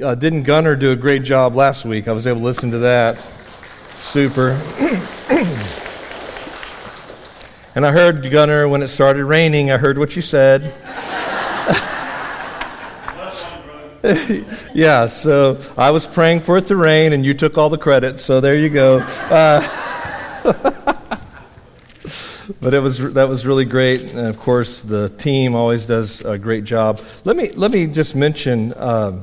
Uh, didn't Gunner do a great job last week? I was able to listen to that. Super. and I heard Gunner when it started raining. I heard what you said. yeah, so I was praying for it to rain, and you took all the credit. So there you go. Uh, but it was that was really great, and of course the team always does a great job. Let me let me just mention uh,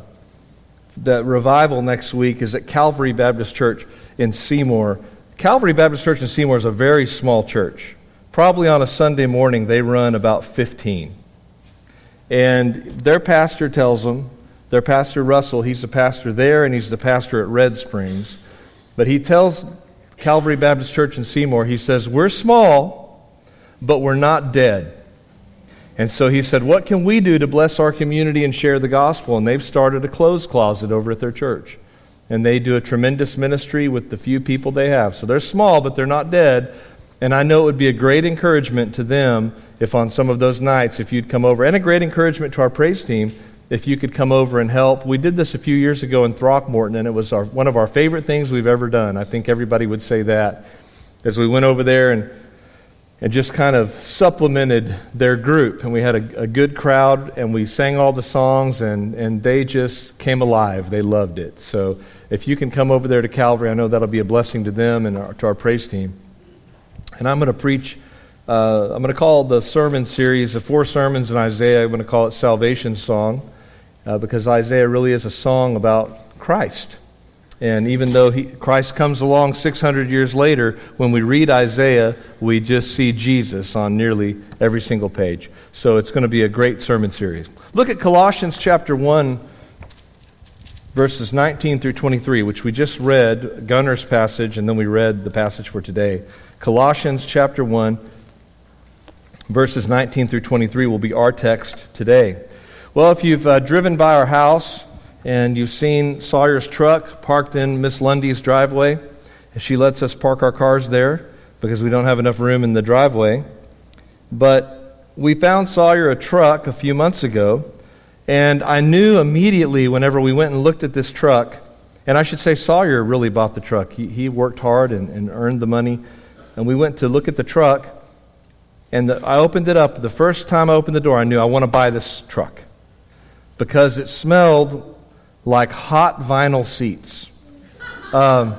that revival next week is at Calvary Baptist Church in Seymour. Calvary Baptist Church in Seymour is a very small church. Probably on a Sunday morning they run about 15. And their pastor tells them, their pastor Russell, he's the pastor there and he's the pastor at Red Springs. But he tells Calvary Baptist Church in Seymour, he says, We're small, but we're not dead. And so he said, What can we do to bless our community and share the gospel? And they've started a clothes closet over at their church. And they do a tremendous ministry with the few people they have. So they're small, but they're not dead. And I know it would be a great encouragement to them if on some of those nights, if you'd come over, and a great encouragement to our praise team if you could come over and help. We did this a few years ago in Throckmorton, and it was our, one of our favorite things we've ever done. I think everybody would say that. As we went over there and and just kind of supplemented their group. And we had a, a, good crowd, and we sang all the songs, and, and they just came alive. They loved it. So if you can come over there to Calvary, I know that'll be a blessing to them and our, to our praise team. And I'm going to preach, uh, I'm going to call the sermon series the four sermons in Isaiah, I'm going to call it Salvation Song, uh, because Isaiah really is a song about Christ. And even though he, Christ comes along 600 years later, when we read Isaiah, we just see Jesus on nearly every single page. So it's going to be a great sermon series. Look at Colossians chapter 1, verses 19 through 23, which we just read, Gunner's passage, and then we read the passage for today. Colossians chapter 1, verses 19 through 23 will be our text today. Well, if you've uh, driven by our house, and you've seen Sawyer's truck parked in Miss Lundy's driveway. She lets us park our cars there because we don't have enough room in the driveway. But we found Sawyer a truck a few months ago, and I knew immediately whenever we went and looked at this truck, and I should say Sawyer really bought the truck. He, he worked hard and, and earned the money. And we went to look at the truck, and the, I opened it up. The first time I opened the door, I knew I want to buy this truck because it smelled like hot vinyl seats. Um,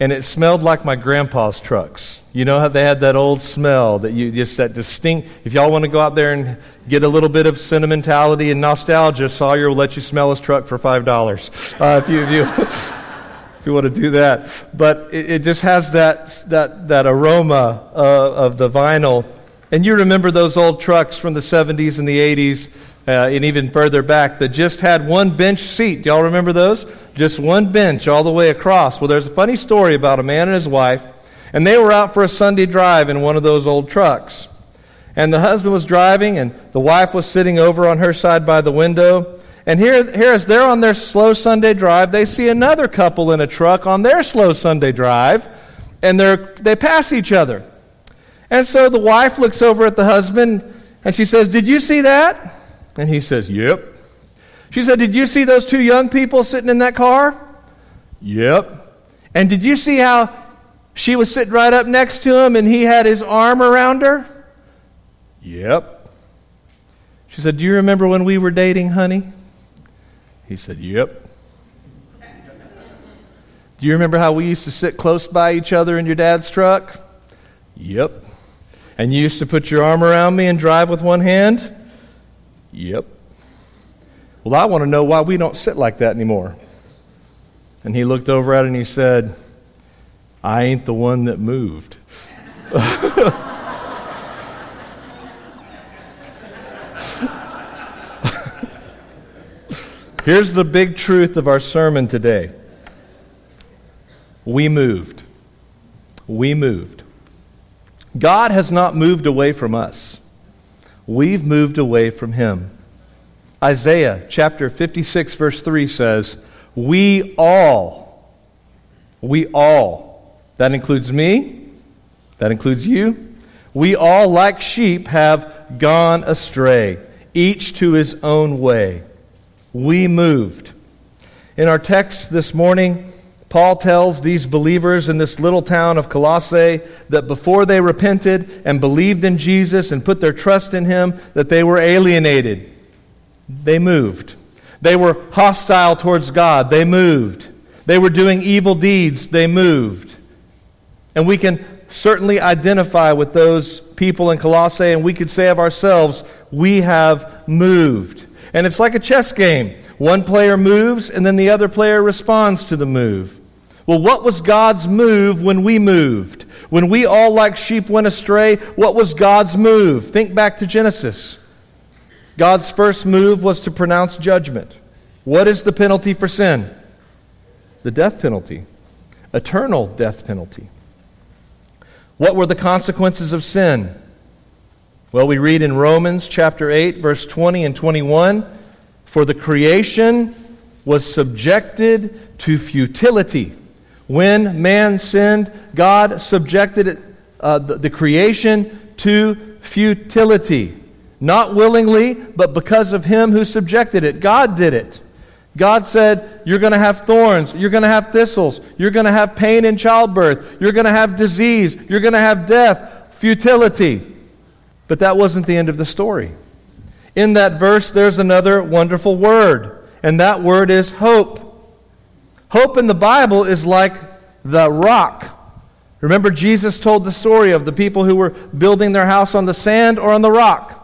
and it smelled like my grandpa's trucks. You know how they had that old smell that you just that distinct. If y'all want to go out there and get a little bit of sentimentality and nostalgia, Sawyer will let you smell his truck for five dollars uh, if you if you, if you want to do that. But it, it just has that that that aroma uh, of the vinyl. And you remember those old trucks from the 70s and the 80s uh, and even further back that just had one bench seat. Do y'all remember those? Just one bench all the way across. Well, there's a funny story about a man and his wife, and they were out for a Sunday drive in one of those old trucks. And the husband was driving, and the wife was sitting over on her side by the window. And here, here as they're on their slow Sunday drive, they see another couple in a truck on their slow Sunday drive, and they pass each other. And so the wife looks over at the husband, and she says, Did you see that? And he says, Yep. She said, Did you see those two young people sitting in that car? Yep. And did you see how she was sitting right up next to him and he had his arm around her? Yep. She said, Do you remember when we were dating, honey? He said, Yep. Do you remember how we used to sit close by each other in your dad's truck? Yep. And you used to put your arm around me and drive with one hand? Yep. Well, I want to know why we don't sit like that anymore. And he looked over at it and he said, I ain't the one that moved. Here's the big truth of our sermon today we moved. We moved. God has not moved away from us. We've moved away from him. Isaiah chapter 56, verse 3 says, We all, we all, that includes me, that includes you, we all, like sheep, have gone astray, each to his own way. We moved. In our text this morning, Paul tells these believers in this little town of Colossae that before they repented and believed in Jesus and put their trust in him, that they were alienated. They moved. They were hostile towards God. They moved. They were doing evil deeds. They moved. And we can certainly identify with those people in Colossae, and we could say of ourselves, we have moved. And it's like a chess game. One player moves, and then the other player responds to the move. Well, what was God's move when we moved? When we all, like sheep, went astray, what was God's move? Think back to Genesis. God's first move was to pronounce judgment. What is the penalty for sin? The death penalty, eternal death penalty. What were the consequences of sin? Well, we read in Romans chapter 8, verse 20 and 21 For the creation was subjected to futility. When man sinned, God subjected uh, the, the creation to futility. Not willingly, but because of him who subjected it. God did it. God said, You're going to have thorns. You're going to have thistles. You're going to have pain in childbirth. You're going to have disease. You're going to have death, futility. But that wasn't the end of the story. In that verse, there's another wonderful word, and that word is hope. Hope in the Bible is like the rock. Remember, Jesus told the story of the people who were building their house on the sand or on the rock.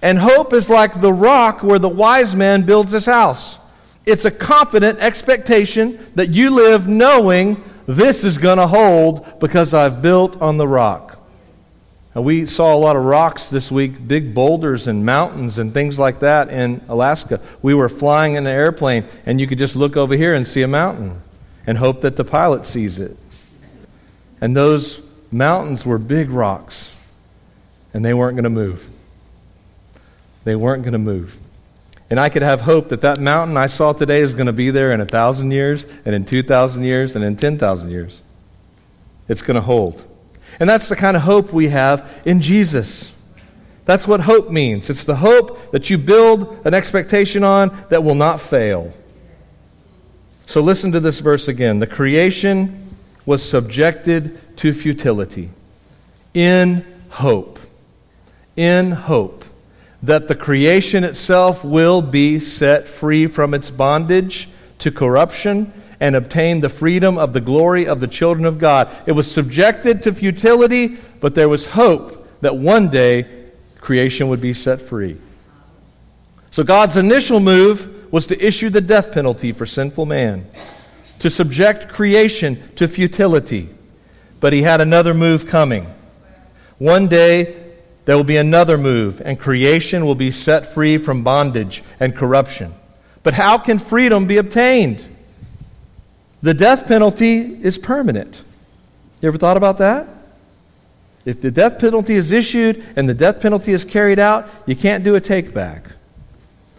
And hope is like the rock where the wise man builds his house. It's a confident expectation that you live knowing this is going to hold because I've built on the rock. We saw a lot of rocks this week, big boulders and mountains and things like that in Alaska. We were flying in an airplane, and you could just look over here and see a mountain and hope that the pilot sees it. And those mountains were big rocks, and they weren't going to move. They weren't going to move. And I could have hope that that mountain I saw today is going to be there in a thousand years, and in 2,000 years, and in 10,000 years. It's going to hold. And that's the kind of hope we have in Jesus. That's what hope means. It's the hope that you build an expectation on that will not fail. So listen to this verse again. The creation was subjected to futility in hope. In hope that the creation itself will be set free from its bondage to corruption and obtain the freedom of the glory of the children of God. It was subjected to futility, but there was hope that one day creation would be set free. So God's initial move was to issue the death penalty for sinful man, to subject creation to futility. But he had another move coming. One day, there will be another move, and creation will be set free from bondage and corruption. But how can freedom be obtained? The death penalty is permanent. You ever thought about that? If the death penalty is issued and the death penalty is carried out, you can't do a take back.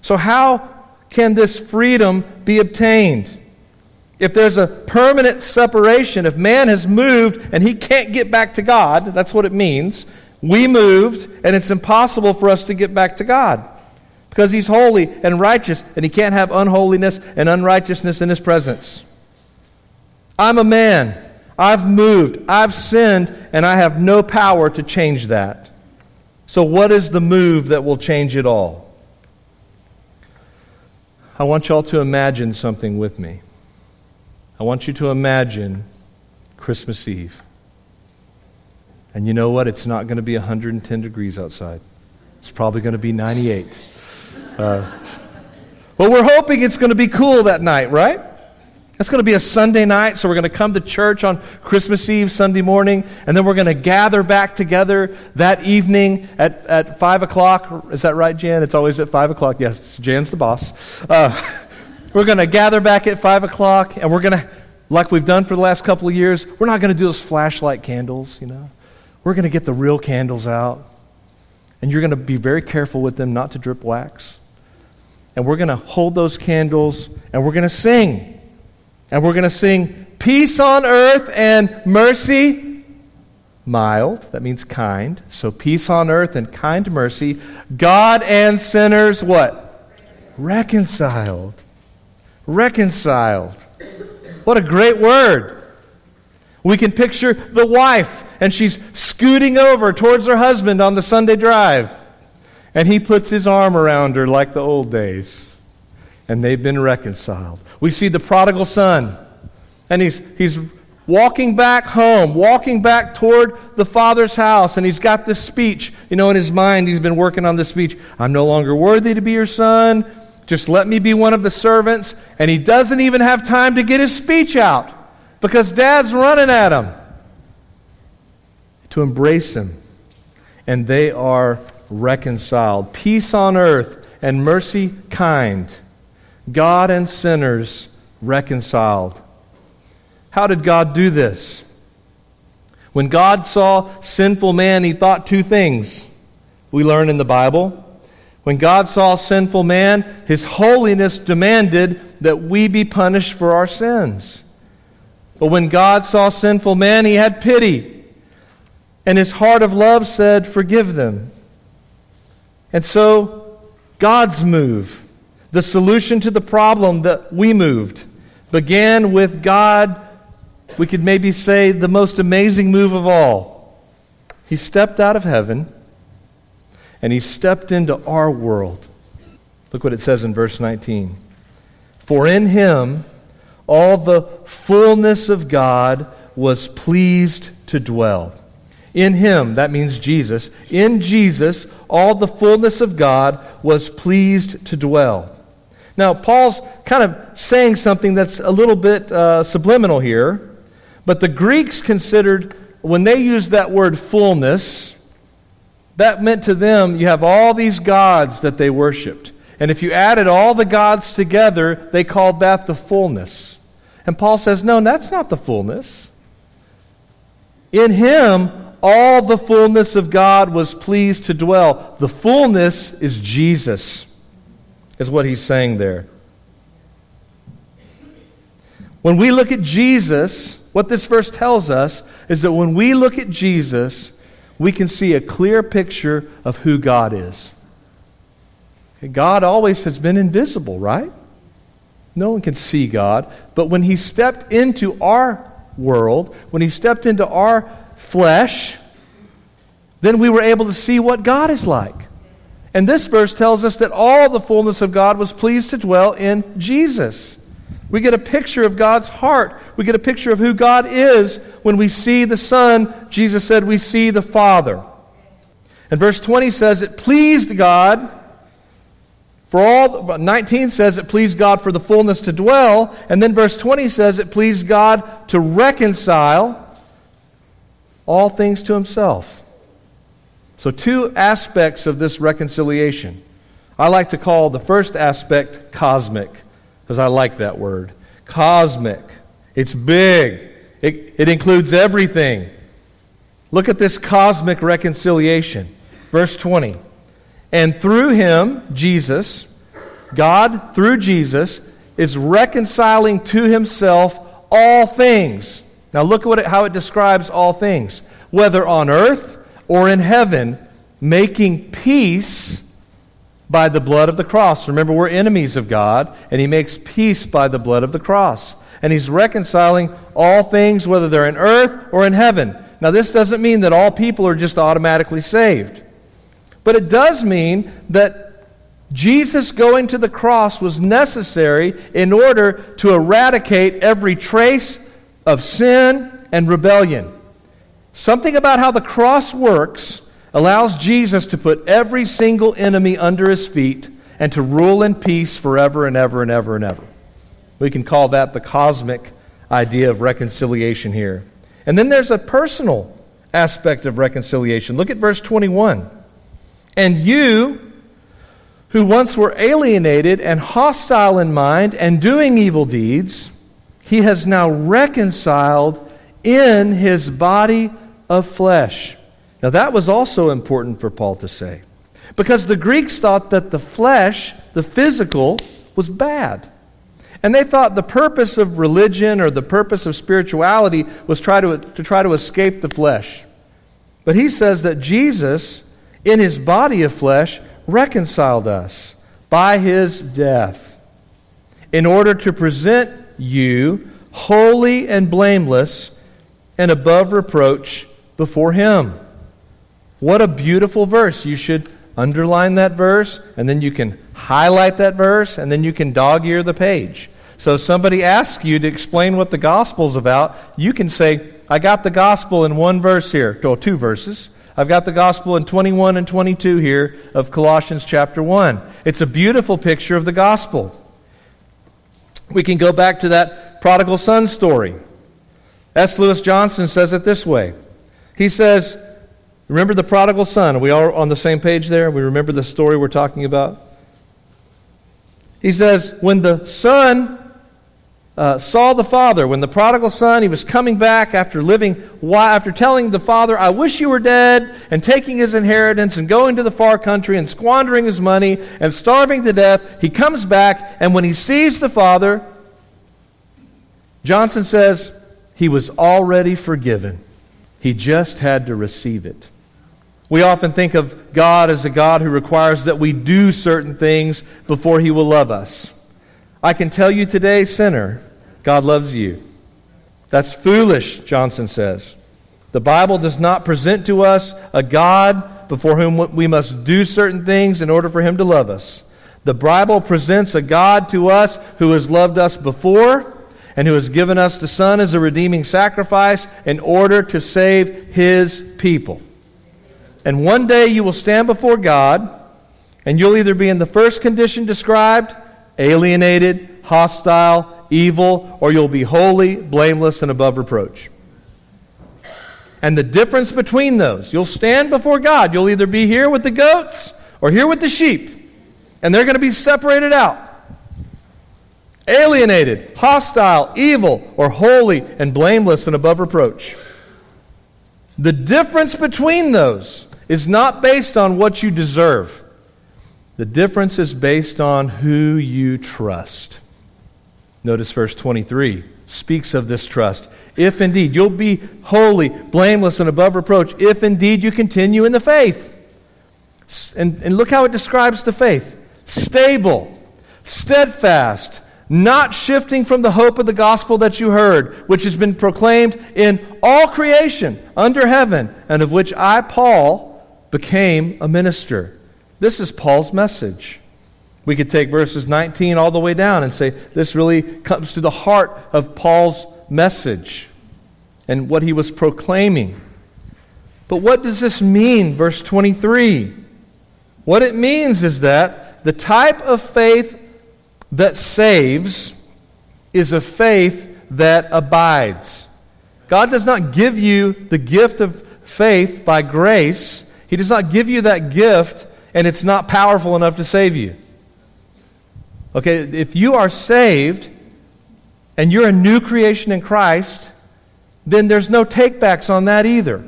So, how can this freedom be obtained? If there's a permanent separation, if man has moved and he can't get back to God, that's what it means, we moved, and it's impossible for us to get back to God because He's holy and righteous, and He can't have unholiness and unrighteousness in His presence. I'm a man. I've moved. I've sinned, and I have no power to change that. So, what is the move that will change it all? I want you all to imagine something with me. I want you to imagine Christmas Eve. And you know what? It's not going to be 110 degrees outside. It's probably going to be 98. Uh, well, we're hoping it's going to be cool that night, right? It's going to be a Sunday night, so we're going to come to church on Christmas Eve, Sunday morning, and then we're going to gather back together that evening at, at 5 o'clock. Is that right, Jan? It's always at 5 o'clock. Yes, Jan's the boss. Uh, we're going to gather back at 5 o'clock, and we're going to, like we've done for the last couple of years, we're not going to do those flashlight candles, you know. We're going to get the real candles out, and you're going to be very careful with them not to drip wax. And we're going to hold those candles, and we're going to sing. And we're going to sing, Peace on earth and mercy, mild. That means kind. So, peace on earth and kind mercy. God and sinners, what? Reconciled. reconciled. What a great word. We can picture the wife, and she's scooting over towards her husband on the Sunday drive. And he puts his arm around her like the old days. And they've been reconciled. We see the prodigal son, and he's, he's walking back home, walking back toward the father's house, and he's got this speech. You know, in his mind, he's been working on this speech I'm no longer worthy to be your son. Just let me be one of the servants. And he doesn't even have time to get his speech out because dad's running at him to embrace him. And they are reconciled. Peace on earth and mercy kind. God and sinners reconciled. How did God do this? When God saw sinful man, he thought two things. We learn in the Bible. When God saw sinful man, his holiness demanded that we be punished for our sins. But when God saw sinful man, he had pity. And his heart of love said, Forgive them. And so, God's move, the solution to the problem that we moved, began with God, we could maybe say, the most amazing move of all. He stepped out of heaven and he stepped into our world. Look what it says in verse 19. For in him all the fullness of God was pleased to dwell. In him, that means Jesus, in Jesus, all the fullness of God was pleased to dwell. Now, Paul's kind of saying something that's a little bit uh, subliminal here, but the Greeks considered, when they used that word fullness, that meant to them you have all these gods that they worshiped. And if you added all the gods together, they called that the fullness. And Paul says, no, that's not the fullness. In him, all the fullness of God was pleased to dwell. The fullness is Jesus, is what he's saying there. When we look at Jesus, what this verse tells us is that when we look at Jesus, we can see a clear picture of who God is. God always has been invisible, right? No one can see God. But when He stepped into our world, when He stepped into our flesh, then we were able to see what God is like. And this verse tells us that all the fullness of God was pleased to dwell in Jesus. We get a picture of God's heart. We get a picture of who God is when we see the Son. Jesus said, We see the Father. And verse 20 says, It pleased God. For all, 19 says it pleased God for the fullness to dwell. And then verse 20 says it pleased God to reconcile all things to himself. So, two aspects of this reconciliation. I like to call the first aspect cosmic because I like that word. Cosmic. It's big, it, it includes everything. Look at this cosmic reconciliation. Verse 20. And through him, Jesus, God, through Jesus, is reconciling to himself all things. Now look at it, how it describes all things. Whether on earth or in heaven, making peace by the blood of the cross. Remember, we're enemies of God, and He makes peace by the blood of the cross. And He's reconciling all things, whether they're in earth or in heaven. Now, this doesn't mean that all people are just automatically saved, but it does mean that Jesus going to the cross was necessary in order to eradicate every trace of sin and rebellion. Something about how the cross works allows Jesus to put every single enemy under his feet and to rule in peace forever and ever and ever and ever. We can call that the cosmic idea of reconciliation here. And then there's a personal aspect of reconciliation. Look at verse 21. And you, who once were alienated and hostile in mind and doing evil deeds, he has now reconciled in his body of flesh now, that was also important for Paul to say. Because the Greeks thought that the flesh, the physical, was bad. And they thought the purpose of religion or the purpose of spirituality was try to, to try to escape the flesh. But he says that Jesus, in his body of flesh, reconciled us by his death. in order to present you holy and blameless and above reproach before Him. What a beautiful verse. You should underline that verse, and then you can highlight that verse, and then you can dog ear the page. So if somebody asks you to explain what the gospel's about, you can say, I got the gospel in one verse here, or two verses. I've got the gospel in 21 and 22 here of Colossians chapter 1. It's a beautiful picture of the gospel. We can go back to that prodigal son story. S. Lewis Johnson says it this way. He says, Remember the prodigal son? Are we all on the same page there? We remember the story we're talking about? He says, When the son uh, saw the father, when the prodigal son, he was coming back after living, after telling the father, I wish you were dead, and taking his inheritance and going to the far country and squandering his money and starving to death, he comes back, and when he sees the father, Johnson says, he was already forgiven. He just had to receive it. We often think of God as a God who requires that we do certain things before he will love us. I can tell you today, sinner, God loves you. That's foolish, Johnson says. The Bible does not present to us a God before whom we must do certain things in order for him to love us. The Bible presents a God to us who has loved us before and who has given us the Son as a redeeming sacrifice in order to save his people. And one day you will stand before God, and you'll either be in the first condition described, alienated, hostile, evil, or you'll be holy, blameless, and above reproach. And the difference between those, you'll stand before God. You'll either be here with the goats or here with the sheep. And they're going to be separated out alienated, hostile, evil, or holy and blameless and above reproach. The difference between those is not based on what you deserve. The difference is based on who you trust. Notice verse 23 speaks of this trust. If indeed you'll be holy, blameless, and above reproach, if indeed you continue in the faith. And, and look how it describes the faith stable, steadfast, not shifting from the hope of the gospel that you heard, which has been proclaimed in all creation under heaven, and of which I, Paul, became a minister. This is Paul's message. We could take verses 19 all the way down and say this really comes to the heart of Paul's message and what he was proclaiming. But what does this mean, verse 23? What it means is that the type of faith that saves is a faith that abides. God does not give you the gift of faith by grace. He does not give you that gift and it's not powerful enough to save you. Okay, if you are saved and you're a new creation in Christ, then there's no takebacks on that either.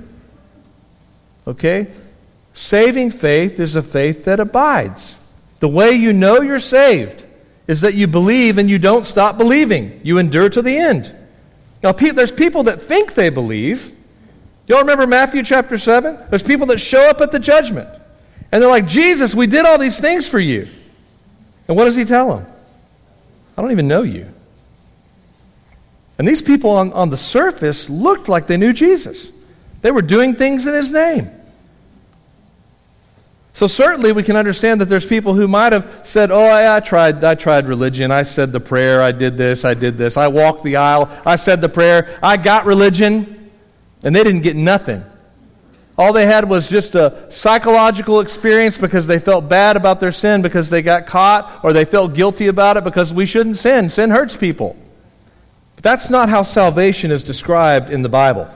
Okay? Saving faith is a faith that abides. The way you know you're saved is that you believe and you don't stop believing. You endure to the end. Now, there's people that think they believe. Y'all remember Matthew chapter 7? There's people that show up at the judgment. And they're like, Jesus, we did all these things for you. And what does he tell them? I don't even know you. And these people on, on the surface looked like they knew Jesus. They were doing things in his name. So certainly we can understand that there's people who might have said, "Oh, I, I, tried. I tried religion. I said the prayer. I did this. I did this. I walked the aisle. I said the prayer. I got religion," and they didn't get nothing. All they had was just a psychological experience because they felt bad about their sin because they got caught, or they felt guilty about it because we shouldn't sin. Sin hurts people. But that's not how salvation is described in the Bible.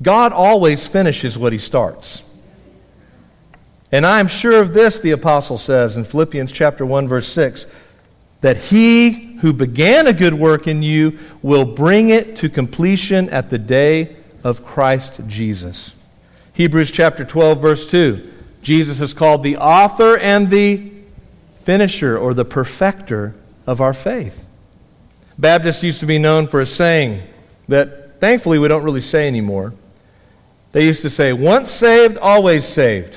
God always finishes what he starts. And I am sure of this, the apostle says in Philippians chapter 1 verse 6, that he who began a good work in you will bring it to completion at the day of Christ Jesus. Hebrews chapter 12 verse 2. Jesus is called the author and the finisher or the perfecter of our faith. Baptists used to be known for a saying that thankfully we don't really say anymore. They used to say, once saved, always saved.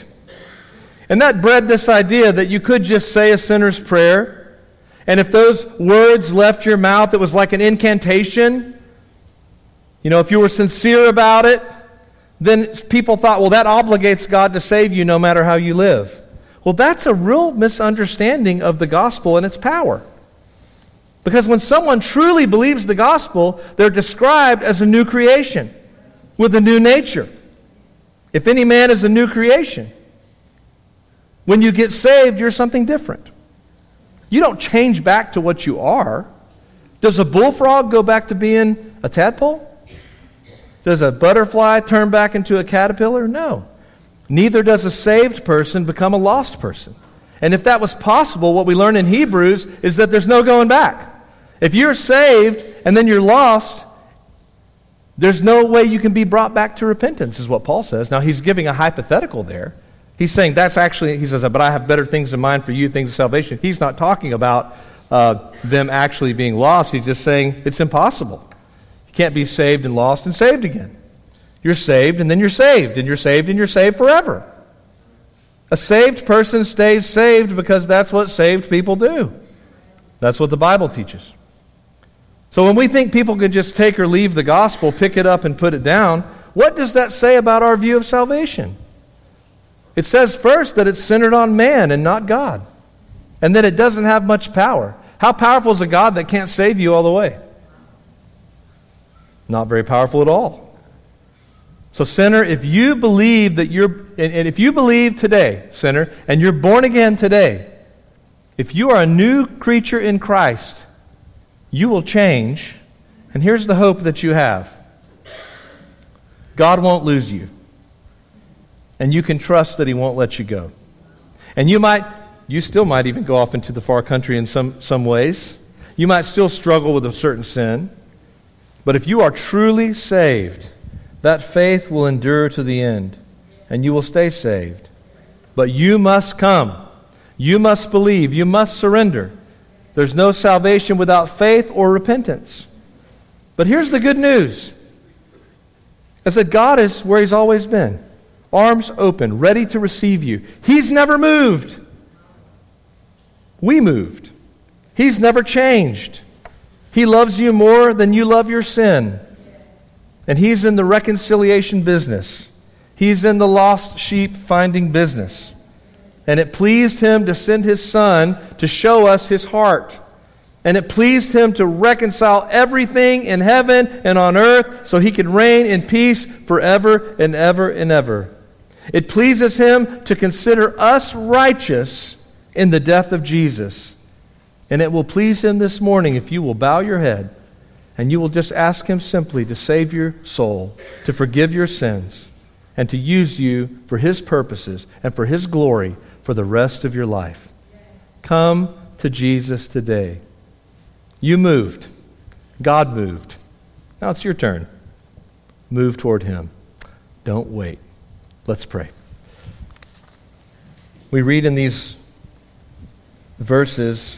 And that bred this idea that you could just say a sinner's prayer And if those words left your mouth, it was like an incantation. You know, if you were sincere about it, then people thought, well, that obligates God to save you no matter how you live. Well, that's a real misunderstanding of the gospel and its power. Because when someone truly believes the gospel, they're described as a new creation with a new nature. If any man is a new creation, when you get saved, you're something different. You don't change back to what you are. Does a bullfrog go back to being a tadpole? Does a butterfly turn back into a caterpillar? No. Neither does a saved person become a lost person. And if that was possible, what we learn in Hebrews is that there's no going back. If you're saved and then you're lost, there's no way you can be brought back to repentance, is what Paul says. Now, he's giving a hypothetical there. He's saying that's actually, he says, but I have better things in mind for you, things of salvation. He's not talking about uh, them actually being lost. He's just saying it's impossible. You can't be saved and lost and saved again. You're saved and then you're saved, and you're saved and you're saved forever. A saved person stays saved because that's what saved people do. That's what the Bible teaches. So when we think people can just take or leave the gospel, pick it up and put it down, what does that say about our view of salvation? It says first that it's centered on man and not God, and that it doesn't have much power. How powerful is a God that can't save you all the way? Not very powerful at all. So, sinner, if you believe that you're, and if you believe today, sinner, and you're born again today, if you are a new creature in Christ, you will change. And here's the hope that you have God won't lose you. And you can trust that He won't let you go. And you might, you still might even go off into the far country in some, some ways. You might still struggle with a certain sin. But if you are truly saved, that faith will endure to the end, and you will stay saved. But you must come. You must believe. You must surrender. There's no salvation without faith or repentance. But here's the good news is that God is where He's always been arms open, ready to receive you. He's never moved. We moved. He's never changed. He loves you more than you love your sin. And He's in the reconciliation business, He's in the lost sheep finding business. And it pleased him to send his son to show us his heart. And it pleased him to reconcile everything in heaven and on earth so he could reign in peace forever and ever and ever. It pleases him to consider us righteous in the death of Jesus. And it will please him this morning if you will bow your head and you will just ask him simply to save your soul, to forgive your sins, and to use you for his purposes and for his glory for the rest of your life. Come to Jesus today. You moved. God moved. Now it's your turn. Move toward Him. Don't wait. Let's pray. We read in these verses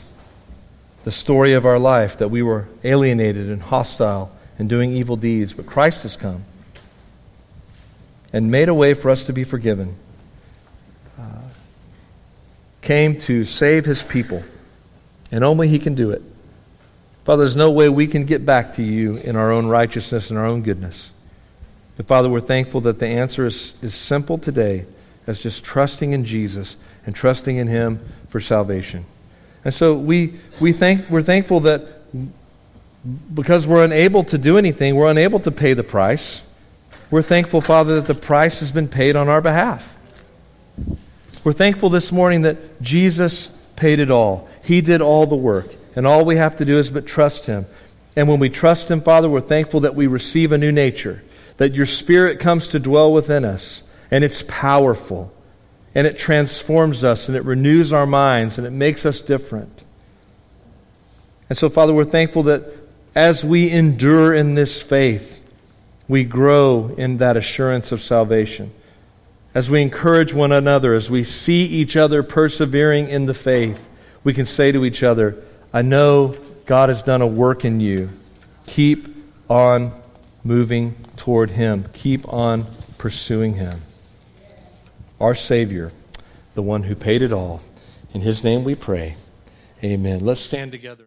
the story of our life that we were alienated and hostile and doing evil deeds, but Christ has come and made a way for us to be forgiven uh, came to save his people, and only he can do it. Father, there's no way we can get back to you in our own righteousness and our own goodness. Father, we're thankful that the answer is, is simple today as just trusting in Jesus and trusting in him for salvation. And so we, we thank, we're thankful that because we're unable to do anything, we're unable to pay the price. We're thankful, Father, that the price has been paid on our behalf. We're thankful this morning that Jesus paid it all. He did all the work. And all we have to do is but trust Him. And when we trust Him, Father, we're thankful that we receive a new nature, that your Spirit comes to dwell within us, and it's powerful, and it transforms us, and it renews our minds, and it makes us different. And so, Father, we're thankful that as we endure in this faith, we grow in that assurance of salvation as we encourage one another, as we see each other persevering in the faith, we can say to each other, I know God has done a work in you. Keep on moving toward Him, keep on pursuing Him. Our Savior, the one who paid it all. In His name we pray. Amen. Let's stand together.